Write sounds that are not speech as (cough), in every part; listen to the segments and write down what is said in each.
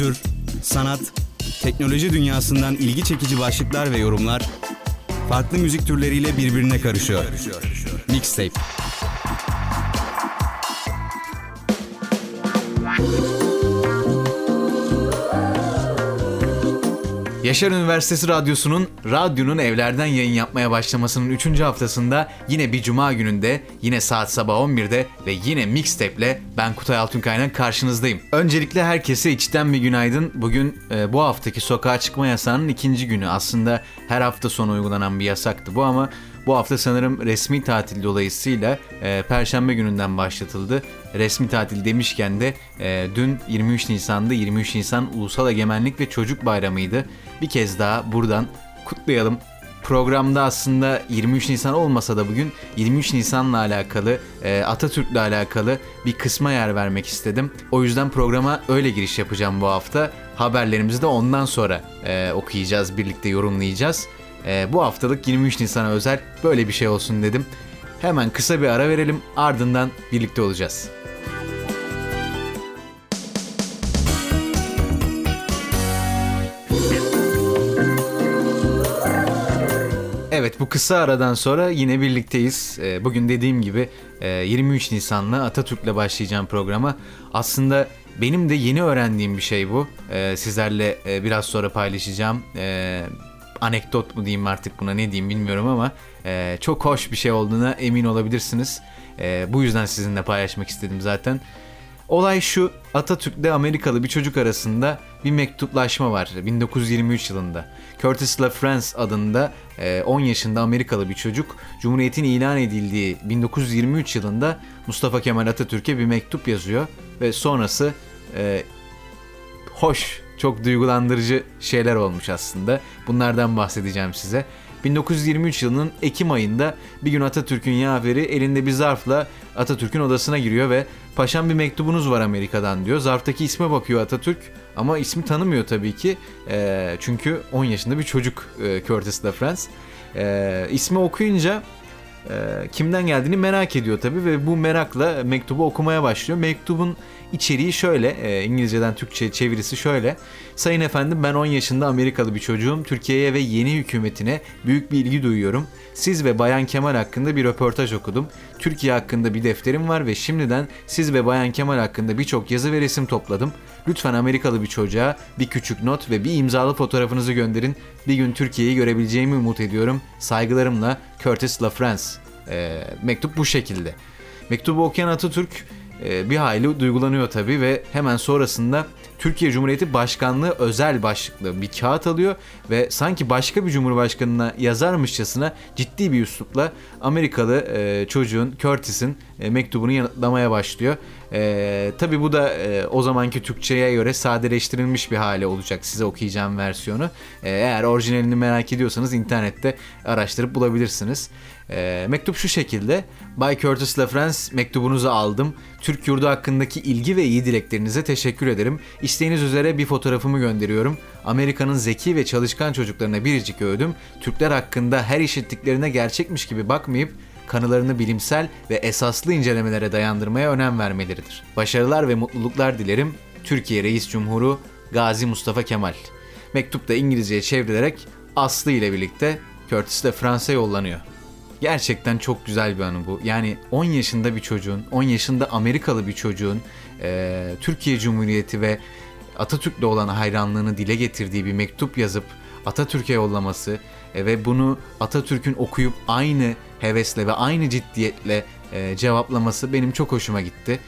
kültür, sanat, teknoloji dünyasından ilgi çekici başlıklar ve yorumlar farklı müzik türleriyle birbirine karışıyor. Mixtape. Yaşar Üniversitesi Radyosu'nun radyonun evlerden yayın yapmaya başlamasının 3. haftasında yine bir cuma gününde yine saat sabah 11'de ve yine mixtape'le ben Kutay Altunkaynak karşınızdayım. Öncelikle herkese içten bir günaydın. Bugün e, bu haftaki sokağa çıkma yasağının ikinci günü. Aslında her hafta sonu uygulanan bir yasaktı bu ama bu hafta sanırım resmi tatil dolayısıyla e, Perşembe gününden başlatıldı. Resmi tatil demişken de e, dün 23 Nisan'da 23 Nisan Ulusal Egemenlik ve Çocuk Bayramı'ydı. Bir kez daha buradan kutlayalım. Programda aslında 23 Nisan olmasa da bugün 23 Nisan'la alakalı, e, Atatürk'le alakalı bir kısma yer vermek istedim. O yüzden programa öyle giriş yapacağım bu hafta. Haberlerimizi de ondan sonra e, okuyacağız, birlikte yorumlayacağız. E, bu haftalık 23 Nisan'a özel böyle bir şey olsun dedim. Hemen kısa bir ara verelim ardından birlikte olacağız. Evet bu kısa aradan sonra yine birlikteyiz. Ee, bugün dediğim gibi 23 e, Nisan'la Atatürk'le başlayacağım programa. Aslında benim de yeni öğrendiğim bir şey bu. Ee, sizlerle e, biraz sonra paylaşacağım. Anekdot mu diyeyim artık buna ne diyeyim bilmiyorum ama e, çok hoş bir şey olduğuna emin olabilirsiniz. Bu yüzden sizinle paylaşmak istedim zaten. Olay şu, Atatürk'le Amerikalı bir çocuk arasında bir mektuplaşma var 1923 yılında. Curtis LaFrance adında 10 yaşında Amerikalı bir çocuk Cumhuriyet'in ilan edildiği 1923 yılında Mustafa Kemal Atatürk'e bir mektup yazıyor ve sonrası e, hoş, çok duygulandırıcı şeyler olmuş aslında. Bunlardan bahsedeceğim size. 1923 yılının Ekim ayında bir gün Atatürk'ün yaveri elinde bir zarfla Atatürk'ün odasına giriyor ve paşam bir mektubunuz var Amerika'dan diyor. Zarftaki isme bakıyor Atatürk ama ismi tanımıyor tabii ki. E, çünkü 10 yaşında bir çocuk e, Curtis LaFrance. E, ismi okuyunca kimden geldiğini merak ediyor tabii ve bu merakla mektubu okumaya başlıyor. Mektubun içeriği şöyle, e, İngilizceden Türkçe çevirisi şöyle. Sayın efendim ben 10 yaşında Amerikalı bir çocuğum. Türkiye'ye ve yeni hükümetine büyük bir ilgi duyuyorum. Siz ve Bayan Kemal hakkında bir röportaj okudum. Türkiye hakkında bir defterim var ve şimdiden siz ve Bayan Kemal hakkında birçok yazı ve resim topladım. Lütfen Amerikalı bir çocuğa bir küçük not ve bir imzalı fotoğrafınızı gönderin. Bir gün Türkiye'yi görebileceğimi umut ediyorum. Saygılarımla Curtis LaFrance. E, mektup bu şekilde. Mektubu okuyan Atatürk e, bir hayli duygulanıyor tabii ve hemen sonrasında Türkiye Cumhuriyeti Başkanlığı özel başlıklı bir kağıt alıyor ve sanki başka bir cumhurbaşkanına yazarmışçasına ciddi bir üslupla Amerikalı e, çocuğun Curtis'in e, mektubunu yanıtlamaya başlıyor. E, tabii bu da e, o zamanki Türkçe'ye göre sadeleştirilmiş bir hale olacak size okuyacağım versiyonu. E, eğer orijinalini merak ediyorsanız internette araştırıp bulabilirsiniz. E, mektup şu şekilde. Bay Curtis LaFrance mektubunuzu aldım. Türk yurdu hakkındaki ilgi ve iyi dileklerinize teşekkür ederim. İsteğiniz üzere bir fotoğrafımı gönderiyorum. Amerika'nın zeki ve çalışkan çocuklarına biricik övdüm. Türkler hakkında her işittiklerine gerçekmiş gibi bakmayıp kanılarını bilimsel ve esaslı incelemelere dayandırmaya önem vermeleridir. Başarılar ve mutluluklar dilerim. Türkiye Reis Cumhuru Gazi Mustafa Kemal. Mektup da İngilizceye çevrilerek Aslı ile birlikte Curtis de Fransa yollanıyor. Gerçekten çok güzel bir anı bu. Yani 10 yaşında bir çocuğun, 10 yaşında Amerikalı bir çocuğun e, Türkiye Cumhuriyeti ve Atatürk'le olan hayranlığını dile getirdiği bir mektup yazıp Atatürk'e yollaması e, ve bunu Atatürk'ün okuyup aynı hevesle ve aynı ciddiyetle e, cevaplaması benim çok hoşuma gitti.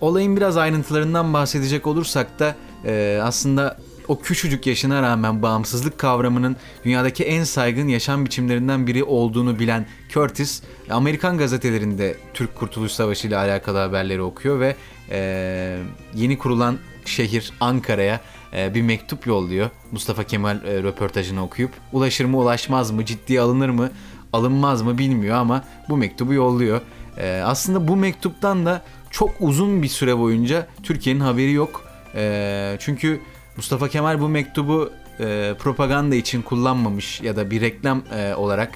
Olayın biraz ayrıntılarından bahsedecek olursak da e, aslında o küçücük yaşına rağmen bağımsızlık kavramının dünyadaki en saygın yaşam biçimlerinden biri olduğunu bilen Curtis, Amerikan gazetelerinde Türk Kurtuluş Savaşı ile alakalı haberleri okuyor ve e, yeni kurulan şehir Ankara'ya bir mektup yolluyor. Mustafa Kemal e, röportajını okuyup ulaşır mı ulaşmaz mı ciddiye alınır mı alınmaz mı bilmiyor ama bu mektubu yolluyor. E, aslında bu mektuptan da çok uzun bir süre boyunca Türkiye'nin haberi yok. E, çünkü Mustafa Kemal bu mektubu e, propaganda için kullanmamış ya da bir reklam e, olarak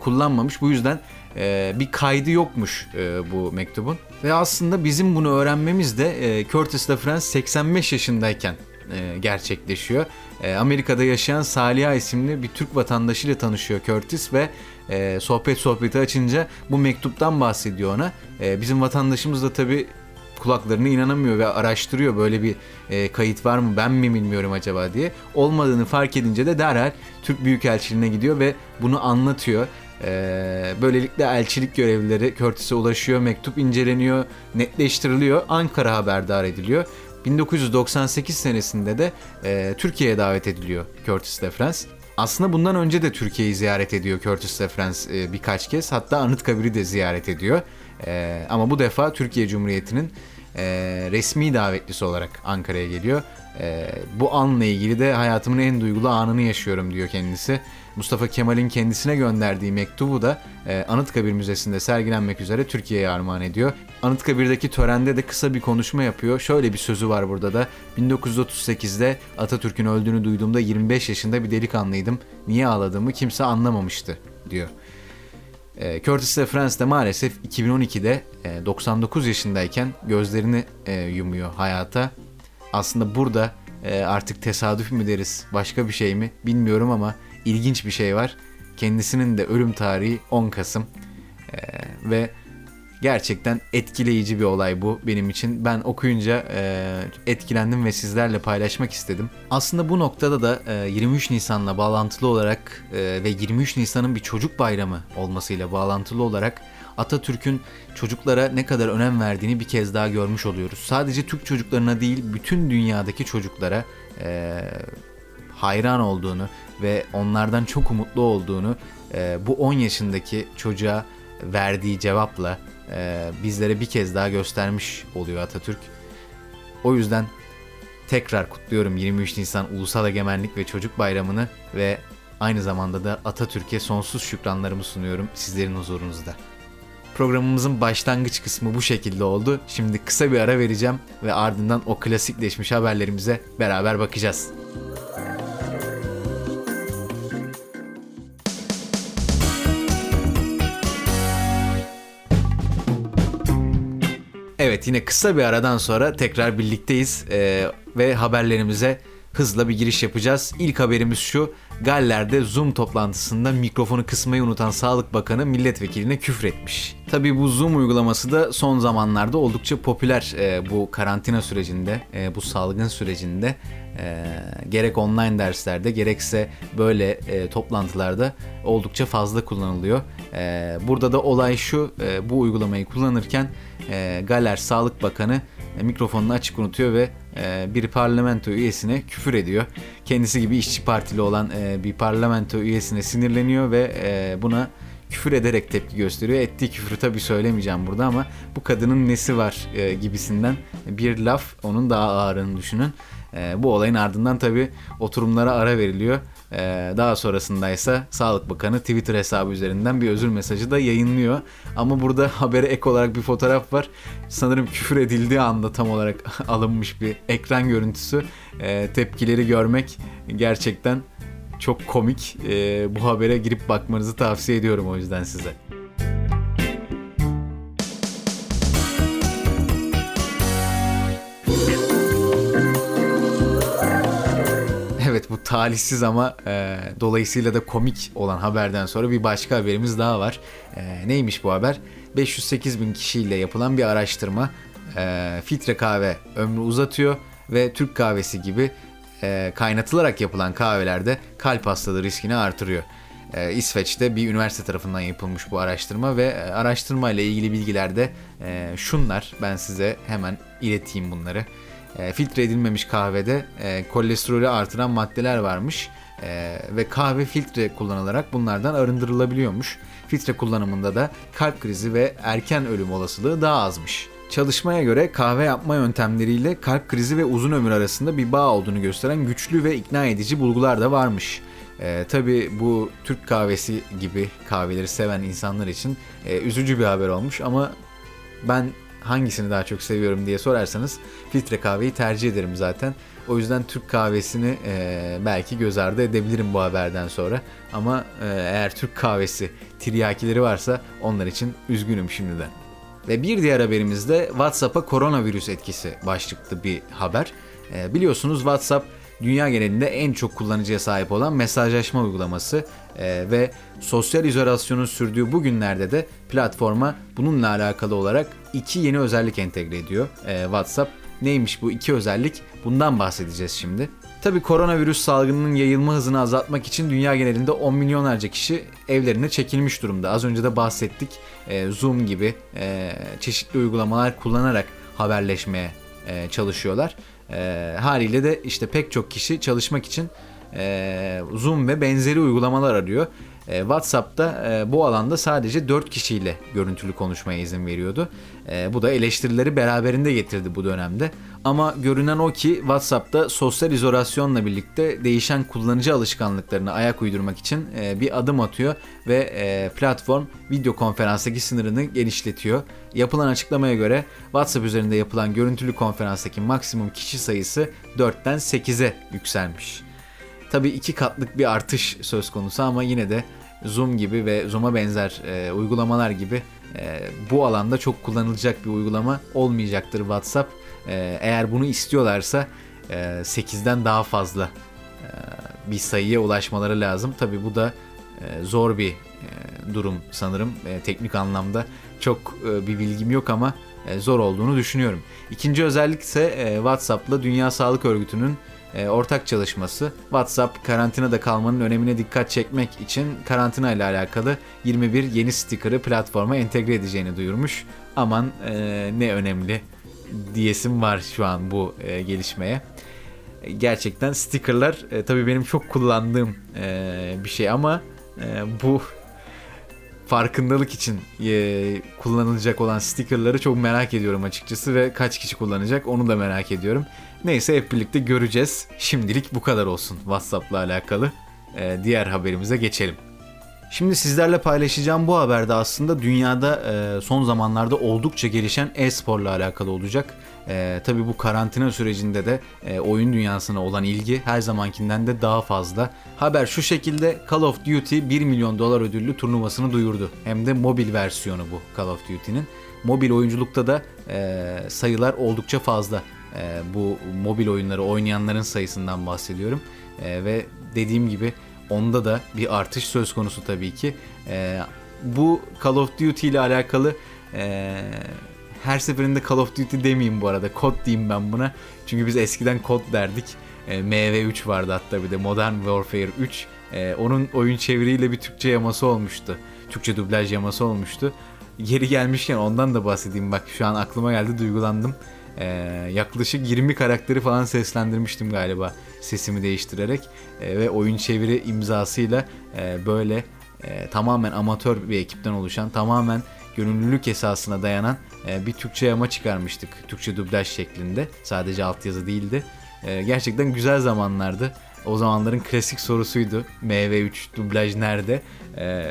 kullanmamış. Bu yüzden bir kaydı yokmuş bu mektubun. Ve aslında bizim bunu öğrenmemiz de Curtis LaFrance 85 yaşındayken e, gerçekleşiyor. E, Amerika'da yaşayan Saliha isimli bir Türk vatandaşıyla tanışıyor Curtis ve e, sohbet sohbeti açınca bu mektuptan bahsediyor ona. Bizim vatandaşımız da tabii kulaklarına inanamıyor ve araştırıyor böyle bir e, kayıt var mı ben mi bilmiyorum acaba diye. Olmadığını fark edince de derhal Türk Büyükelçiliğine gidiyor ve bunu anlatıyor. E, böylelikle elçilik görevlileri Curtis'e ulaşıyor, mektup inceleniyor, netleştiriliyor, Ankara haberdar ediliyor. 1998 senesinde de e, Türkiye'ye davet ediliyor Curtis LeFrance. Aslında bundan önce de Türkiye'yi ziyaret ediyor Curtis LeFrance e, birkaç kez. Hatta Anıtkabir'i de ziyaret ediyor. E, ama bu defa Türkiye Cumhuriyeti'nin e, resmi davetlisi olarak Ankara'ya geliyor. E, bu anla ilgili de hayatımın en duygulu anını yaşıyorum diyor kendisi. Mustafa Kemal'in kendisine gönderdiği mektubu da e, Anıtkabir Müzesi'nde sergilenmek üzere Türkiye'ye armağan ediyor. Anıtkabir'deki törende de kısa bir konuşma yapıyor. Şöyle bir sözü var burada da. 1938'de Atatürk'ün öldüğünü duyduğumda 25 yaşında bir delikanlıydım. Niye ağladığımı kimse anlamamıştı diyor. E, Curtis LeFrance de maalesef 2012'de e, 99 yaşındayken gözlerini e, yumuyor hayata. Aslında burada e, artık tesadüf mü deriz başka bir şey mi bilmiyorum ama ilginç bir şey var. Kendisinin de ölüm tarihi 10 Kasım e, ve gerçekten etkileyici bir olay bu benim için. Ben okuyunca e, etkilendim ve sizlerle paylaşmak istedim. Aslında bu noktada da e, 23 Nisan'la bağlantılı olarak e, ve 23 Nisan'ın bir çocuk bayramı olmasıyla bağlantılı olarak Atatürk'ün çocuklara ne kadar önem verdiğini bir kez daha görmüş oluyoruz. Sadece Türk çocuklarına değil bütün dünyadaki çocuklara e, hayran olduğunu ve onlardan çok umutlu olduğunu e, bu 10 yaşındaki çocuğa verdiği cevapla e, bizlere bir kez daha göstermiş oluyor Atatürk. O yüzden tekrar kutluyorum 23 Nisan Ulusal Egemenlik ve Çocuk Bayramı'nı ve aynı zamanda da Atatürk'e sonsuz şükranlarımı sunuyorum sizlerin huzurunuzda. Programımızın başlangıç kısmı bu şekilde oldu. Şimdi kısa bir ara vereceğim ve ardından o klasikleşmiş haberlerimize beraber bakacağız. Evet yine kısa bir aradan sonra tekrar birlikteyiz ee, ve haberlerimize hızla bir giriş yapacağız. İlk haberimiz şu. Galler'de Zoom toplantısında mikrofonu kısmayı unutan Sağlık Bakanı milletvekiline küfretmiş. Tabii bu Zoom uygulaması da son zamanlarda oldukça popüler e, bu karantina sürecinde, e, bu salgın sürecinde e, gerek online derslerde gerekse böyle e, toplantılarda oldukça fazla kullanılıyor. E, burada da olay şu, e, bu uygulamayı kullanırken e, Galler Sağlık Bakanı e, mikrofonunu açık unutuyor ve e, bir parlamento üyesine küfür ediyor. Kendisi gibi işçi partili olan e, bir parlamento üyesine sinirleniyor ve e, buna küfür ederek tepki gösteriyor. Ettiği küfürü tabii söylemeyeceğim burada ama bu kadının nesi var e, gibisinden bir laf onun daha ağırını düşünün. E, bu olayın ardından tabii oturumlara ara veriliyor. E, daha sonrasında ise Sağlık Bakanı Twitter hesabı üzerinden bir özür mesajı da yayınlıyor. Ama burada (laughs) habere ek olarak bir fotoğraf var. Sanırım küfür edildiği anda tam olarak (laughs) alınmış bir ekran görüntüsü. E, tepkileri görmek gerçekten çok komik. E, bu habere girip bakmanızı tavsiye ediyorum o yüzden size. Talihsiz ama e, dolayısıyla da komik olan haberden sonra bir başka haberimiz daha var. E, neymiş bu haber? 508 bin kişiyle yapılan bir araştırma e, filtre kahve ömrü uzatıyor ve Türk kahvesi gibi e, kaynatılarak yapılan kahvelerde kalp hastalığı riskini artırıyor. E, İsveç'te bir üniversite tarafından yapılmış bu araştırma ve e, araştırma ile ilgili bilgilerde e, şunlar ben size hemen ileteyim bunları. E, filtre edilmemiş kahvede e, kolesterolü artıran maddeler varmış e, ve kahve filtre kullanılarak bunlardan arındırılabiliyormuş. Filtre kullanımında da kalp krizi ve erken ölüm olasılığı daha azmış. Çalışmaya göre kahve yapma yöntemleriyle kalp krizi ve uzun ömür arasında bir bağ olduğunu gösteren güçlü ve ikna edici bulgular da varmış. Ee, Tabi bu Türk kahvesi gibi kahveleri seven insanlar için e, üzücü bir haber olmuş ama ben hangisini daha çok seviyorum diye sorarsanız filtre kahveyi tercih ederim zaten. O yüzden Türk kahvesini e, belki göz ardı edebilirim bu haberden sonra. Ama e, eğer Türk kahvesi tiryakileri varsa onlar için üzgünüm şimdiden. Ve bir diğer haberimiz de WhatsApp'a koronavirüs etkisi başlıklı bir haber. E, biliyorsunuz WhatsApp dünya genelinde en çok kullanıcıya sahip olan mesajlaşma uygulaması e, ve sosyal izolasyonun sürdüğü bu günlerde de platforma bununla alakalı olarak iki yeni özellik entegre ediyor e, WhatsApp. Neymiş bu iki özellik? Bundan bahsedeceğiz şimdi. Tabi koronavirüs salgınının yayılma hızını azaltmak için dünya genelinde 10 milyonlarca kişi evlerine çekilmiş durumda. Az önce de bahsettik. E, Zoom gibi çeşitli uygulamalar kullanarak haberleşmeye çalışıyorlar. E, haliyle de işte pek çok kişi çalışmak için e, Zoom ve benzeri uygulamalar arıyor. E, WhatsApp'ta e, bu alanda sadece 4 kişiyle görüntülü konuşmaya izin veriyordu. E, bu da eleştirileri beraberinde getirdi bu dönemde. Ama görünen o ki WhatsApp'ta sosyal izolasyonla birlikte değişen kullanıcı alışkanlıklarına ayak uydurmak için e, bir adım atıyor ve e, platform video konferanstaki sınırını genişletiyor. Yapılan açıklamaya göre WhatsApp üzerinde yapılan görüntülü konferanstaki maksimum kişi sayısı 4'ten 8'e yükselmiş. Tabii iki katlık bir artış söz konusu ama yine de Zoom gibi ve Zoom'a benzer e, uygulamalar gibi e, bu alanda çok kullanılacak bir uygulama olmayacaktır WhatsApp. E, eğer bunu istiyorlarsa e, 8'den daha fazla e, bir sayıya ulaşmaları lazım. Tabii bu da e, zor bir e, durum sanırım teknik anlamda. Çok bir bilgim yok ama zor olduğunu düşünüyorum. İkinci özellik ise e, WhatsApp'la Dünya Sağlık Örgütü'nün e, ortak çalışması. WhatsApp karantinada kalmanın önemine dikkat çekmek için karantina ile alakalı 21 yeni sticker'ı platforma entegre edeceğini duyurmuş. Aman e, ne önemli diyesim var şu an bu e, gelişmeye. Gerçekten stickerlar e, tabii benim çok kullandığım e, bir şey ama e, bu farkındalık için e, kullanılacak olan stickerları çok merak ediyorum açıkçası ve kaç kişi kullanacak onu da merak ediyorum. Neyse hep birlikte göreceğiz. Şimdilik bu kadar olsun WhatsApp'la alakalı. E, diğer haberimize geçelim. Şimdi sizlerle paylaşacağım bu haberde aslında dünyada e, son zamanlarda oldukça gelişen e-sporla alakalı olacak. E, tabii bu karantina sürecinde de e, oyun dünyasına olan ilgi her zamankinden de daha fazla. Haber şu şekilde Call of Duty 1 milyon dolar ödüllü turnuvasını duyurdu. Hem de mobil versiyonu bu Call of Duty'nin. Mobil oyunculukta da e, sayılar oldukça fazla. E, bu mobil oyunları oynayanların sayısından bahsediyorum. E, ve dediğim gibi onda da bir artış söz konusu tabii ki. E, bu Call of Duty ile alakalı e, her seferinde Call of Duty demeyeyim bu arada. Kod diyeyim ben buna. Çünkü biz eskiden kod derdik. E, MV3 vardı hatta bir de Modern Warfare 3. E, onun oyun çeviriyle bir Türkçe yaması olmuştu. Türkçe dublaj yaması olmuştu. Geri gelmişken ondan da bahsedeyim. Bak şu an aklıma geldi duygulandım. Ee, yaklaşık 20 karakteri falan seslendirmiştim galiba sesimi değiştirerek. Ee, ve oyun çeviri imzasıyla e, böyle e, tamamen amatör bir ekipten oluşan tamamen gönüllülük esasına dayanan e, bir Türkçe yama çıkarmıştık. Türkçe dublaj şeklinde. Sadece altyazı değildi. E, gerçekten güzel zamanlardı. O zamanların klasik sorusuydu. MV3 dublaj nerede? E,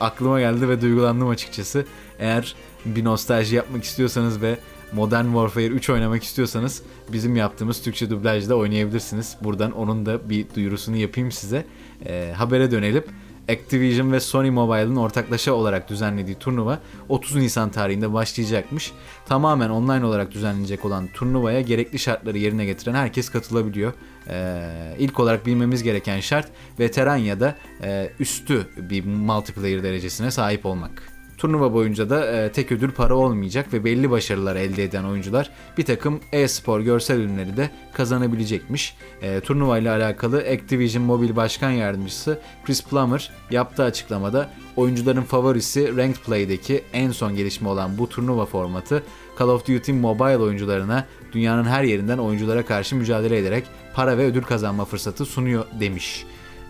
aklıma geldi ve duygulandım açıkçası. Eğer bir nostalji yapmak istiyorsanız ve Modern Warfare 3 oynamak istiyorsanız bizim yaptığımız Türkçe dublajda oynayabilirsiniz. Buradan onun da bir duyurusunu yapayım size. E, habere dönelim. Activision ve Sony Mobile'ın ortaklaşa olarak düzenlediği turnuva 30 Nisan tarihinde başlayacakmış. Tamamen online olarak düzenlenecek olan turnuvaya gerekli şartları yerine getiren herkes katılabiliyor. Ee, ilk olarak bilmemiz gereken şart veteran ya da e, üstü bir multiplayer derecesine sahip olmak. Turnuva boyunca da e, tek ödül para olmayacak ve belli başarılar elde eden oyuncular bir takım e-spor görsel ürünleri de kazanabilecekmiş. E, turnuva ile alakalı Activision Mobil Başkan Yardımcısı Chris Plummer yaptığı açıklamada oyuncuların favorisi Ranked Play'deki en son gelişme olan bu turnuva formatı Call of Duty Mobile oyuncularına dünyanın her yerinden oyunculara karşı mücadele ederek para ve ödül kazanma fırsatı sunuyor demiş.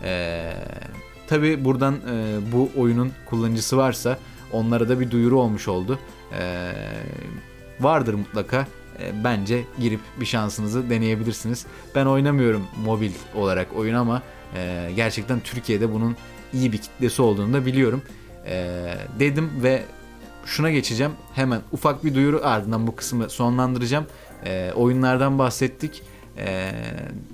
Ee, Tabi buradan e, bu oyunun kullanıcısı varsa Onlara da bir duyuru olmuş oldu. Ee, vardır mutlaka. Ee, bence girip bir şansınızı deneyebilirsiniz. Ben oynamıyorum mobil olarak oyun ama e, gerçekten Türkiye'de bunun iyi bir kitlesi olduğunu da biliyorum. Ee, dedim ve şuna geçeceğim. Hemen ufak bir duyuru ardından bu kısmı sonlandıracağım. Ee, oyunlardan bahsettik. Ee,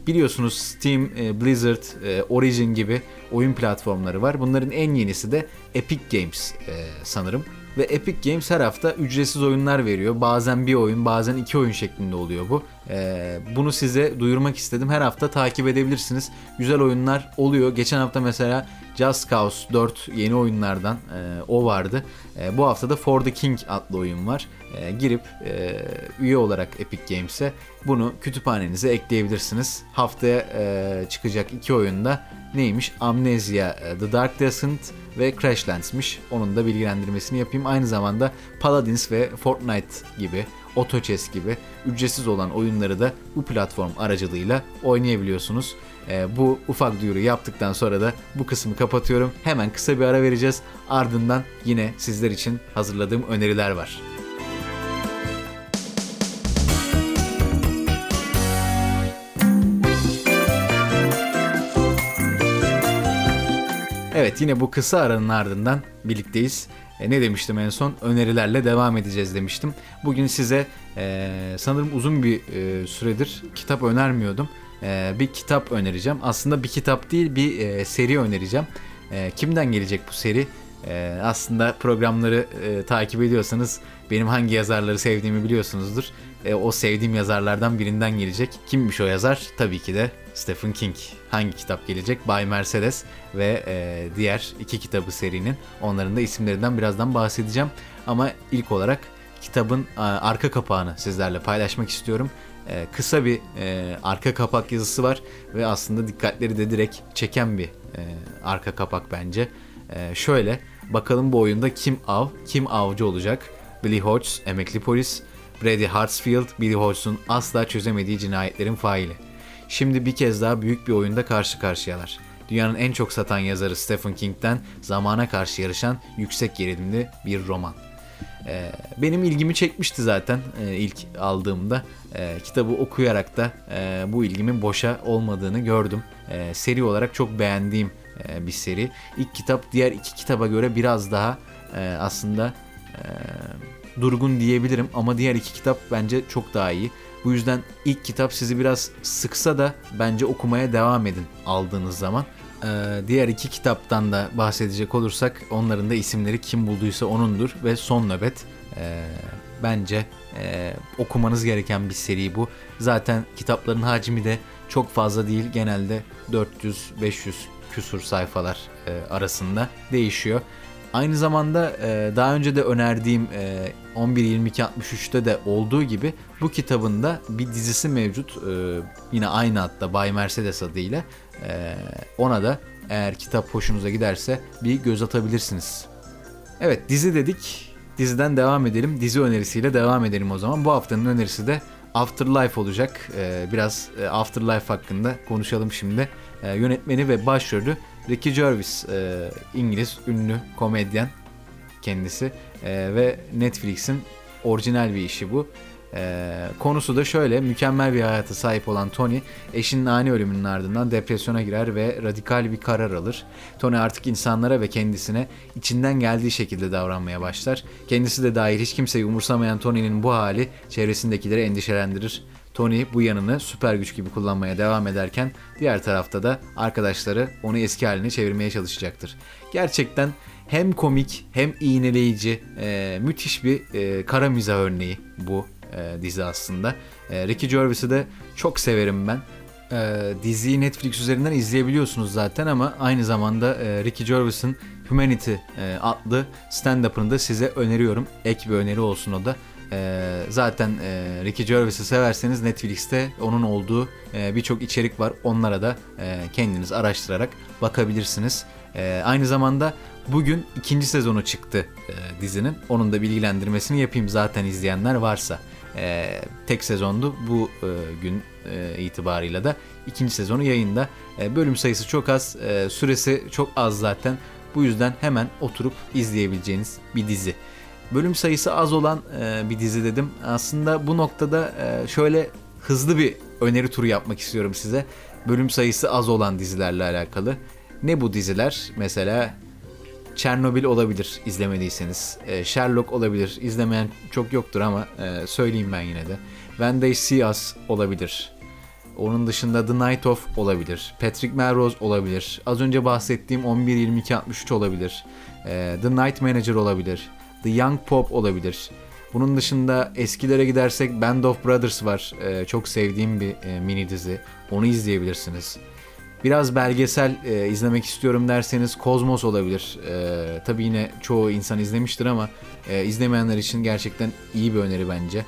biliyorsunuz Steam, e, Blizzard, e, Origin gibi oyun platformları var. Bunların en yenisi de Epic Games e, sanırım. Ve Epic Games her hafta ücretsiz oyunlar veriyor. Bazen bir oyun, bazen iki oyun şeklinde oluyor bu. Ee, bunu size duyurmak istedim. Her hafta takip edebilirsiniz. Güzel oyunlar oluyor. Geçen hafta mesela Just Cause 4 yeni oyunlardan e, o vardı. E, bu hafta da For the King adlı oyun var. E, girip e, üye olarak Epic Games'e bunu kütüphanenize ekleyebilirsiniz. Haftaya e, çıkacak iki oyunda neymiş? Amnesia, e, The Dark Descent ve Crashlands'miş. Onun da bilgilendirmesini yapayım. Aynı zamanda Paladins ve Fortnite gibi, Auto Chess gibi ücretsiz olan oyunları da bu platform aracılığıyla oynayabiliyorsunuz. E, bu ufak duyuru yaptıktan sonra da bu kısmı kapatıyorum. Hemen kısa bir ara vereceğiz. Ardından yine sizler için hazırladığım öneriler var. Evet yine bu kısa aranın ardından birlikteyiz. E, ne demiştim en son? Önerilerle devam edeceğiz demiştim. Bugün size e, sanırım uzun bir e, süredir kitap önermiyordum. E, bir kitap önereceğim. Aslında bir kitap değil bir e, seri önereceğim. E, kimden gelecek bu seri? E, aslında programları e, takip ediyorsanız benim hangi yazarları sevdiğimi biliyorsunuzdur. E, o sevdiğim yazarlardan birinden gelecek. Kimmiş o yazar? Tabii ki de Stephen King. Hangi kitap gelecek? Bay Mercedes ve e, diğer iki kitabı serinin. Onların da isimlerinden birazdan bahsedeceğim. Ama ilk olarak kitabın e, arka kapağını sizlerle paylaşmak istiyorum. E, kısa bir e, arka kapak yazısı var ve aslında dikkatleri de direkt çeken bir e, arka kapak bence. E, şöyle bakalım bu oyunda kim av, kim avcı olacak? Billy Hodges, emekli polis, Brady Hartsfield, Billy Hodges'un asla çözemediği cinayetlerin faili. Şimdi bir kez daha büyük bir oyunda karşı karşıyalar. Dünyanın en çok satan yazarı Stephen King'den zamana karşı yarışan yüksek gerilimli bir roman. Ee, benim ilgimi çekmişti zaten e, ilk aldığımda. E, kitabı okuyarak da e, bu ilgimin boşa olmadığını gördüm. E, seri olarak çok beğendiğim e, bir seri. İlk kitap diğer iki kitaba göre biraz daha e, aslında e, durgun diyebilirim ama diğer iki kitap bence çok daha iyi. Bu yüzden ilk kitap sizi biraz sıksa da bence okumaya devam edin aldığınız zaman. Ee, diğer iki kitaptan da bahsedecek olursak onların da isimleri kim bulduysa onundur ve Son Nöbet. Ee, bence e, okumanız gereken bir seri bu. Zaten kitapların hacmi de çok fazla değil. Genelde 400-500 küsur sayfalar e, arasında değişiyor. Aynı zamanda e, daha önce de önerdiğim e, 11-22-63'te de olduğu gibi bu kitabın da bir dizisi mevcut. E, yine aynı adda Bay Mercedes adıyla. E, ona da eğer kitap hoşunuza giderse bir göz atabilirsiniz. Evet dizi dedik. Diziden devam edelim. Dizi önerisiyle devam edelim o zaman. Bu haftanın önerisi de Afterlife olacak. Ee, biraz e, Afterlife hakkında konuşalım şimdi. Ee, yönetmeni ve başrolü Ricky Gervais, e, İngiliz ünlü komedyen kendisi e, ve Netflix'in orijinal bir işi bu. E, konusu da şöyle, mükemmel bir hayata sahip olan Tony, eşinin ani ölümünün ardından depresyona girer ve radikal bir karar alır. Tony artık insanlara ve kendisine içinden geldiği şekilde davranmaya başlar. Kendisi de dahil hiç kimseyi umursamayan Tony'nin bu hali çevresindekileri endişelendirir. Tony bu yanını süper güç gibi kullanmaya devam ederken diğer tarafta da arkadaşları onu eski haline çevirmeye çalışacaktır. Gerçekten hem komik hem iğneleyici e, müthiş bir e, kara mizah örneği bu e, dizi aslında. E, Ricky Gervais'i de çok severim ben. E, diziyi Netflix üzerinden izleyebiliyorsunuz zaten ama aynı zamanda e, Ricky Gervais'in Humanity e, adlı stand-up'ını da size öneriyorum. Ek bir öneri olsun o da. E, zaten e, Ricky Gervais'i severseniz Netflix'te onun olduğu e, birçok içerik var. Onlara da kendiniz araştırarak bakabilirsiniz. Aynı zamanda bugün ikinci sezonu çıktı dizinin. Onun da bilgilendirmesini yapayım zaten izleyenler varsa. Tek sezondu bu gün itibarıyla da ikinci sezonu yayında. Bölüm sayısı çok az, süresi çok az zaten. Bu yüzden hemen oturup izleyebileceğiniz bir dizi. Bölüm sayısı az olan e, bir dizi dedim. Aslında bu noktada e, şöyle hızlı bir öneri turu yapmak istiyorum size. Bölüm sayısı az olan dizilerle alakalı. Ne bu diziler? Mesela Çernobil olabilir izlemediyseniz. E, Sherlock olabilir. İzlemeyen çok yoktur ama e, söyleyeyim ben yine de. When They See Us olabilir. Onun dışında The Night Of olabilir. Patrick Melrose olabilir. Az önce bahsettiğim 11-22-63 olabilir. E, The Night Manager olabilir. The Young Pop olabilir. Bunun dışında eskilere gidersek Band of Brothers var. Ee, çok sevdiğim bir e, mini dizi. Onu izleyebilirsiniz. Biraz belgesel e, izlemek istiyorum derseniz Kozmos olabilir. E, tabii yine çoğu insan izlemiştir ama e, izlemeyenler için gerçekten iyi bir öneri bence.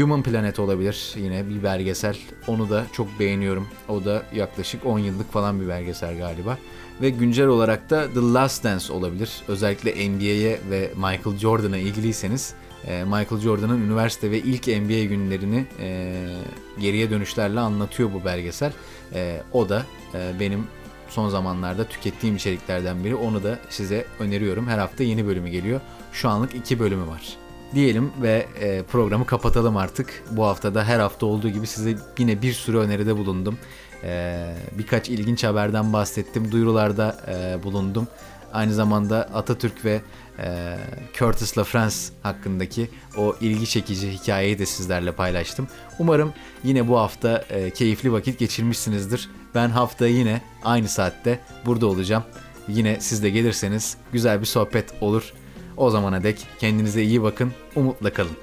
Human Planet olabilir yine bir belgesel. Onu da çok beğeniyorum. O da yaklaşık 10 yıllık falan bir belgesel galiba. Ve güncel olarak da The Last Dance olabilir. Özellikle NBA'ye ve Michael Jordan'a ilgiliyseniz e, Michael Jordan'ın üniversite ve ilk NBA günlerini e, geriye dönüşlerle anlatıyor bu belgesel. E, o da benim son zamanlarda tükettiğim içeriklerden biri. Onu da size öneriyorum. Her hafta yeni bölümü geliyor. Şu anlık iki bölümü var. Diyelim ve programı kapatalım artık. Bu hafta da her hafta olduğu gibi size yine bir sürü öneride bulundum. Birkaç ilginç haberden bahsettim. Duyurularda bulundum. Aynı zamanda Atatürk ve e, Curtis LaFrance hakkındaki o ilgi çekici hikayeyi de sizlerle paylaştım. Umarım yine bu hafta e, keyifli vakit geçirmişsinizdir. Ben hafta yine aynı saatte burada olacağım. Yine siz de gelirseniz güzel bir sohbet olur. O zamana dek kendinize iyi bakın, umutla kalın.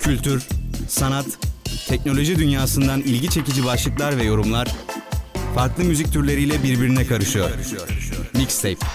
Kültür, sanat, teknoloji dünyasından ilgi çekici başlıklar ve yorumlar farklı müzik türleriyle birbirine karışıyor. Mixtape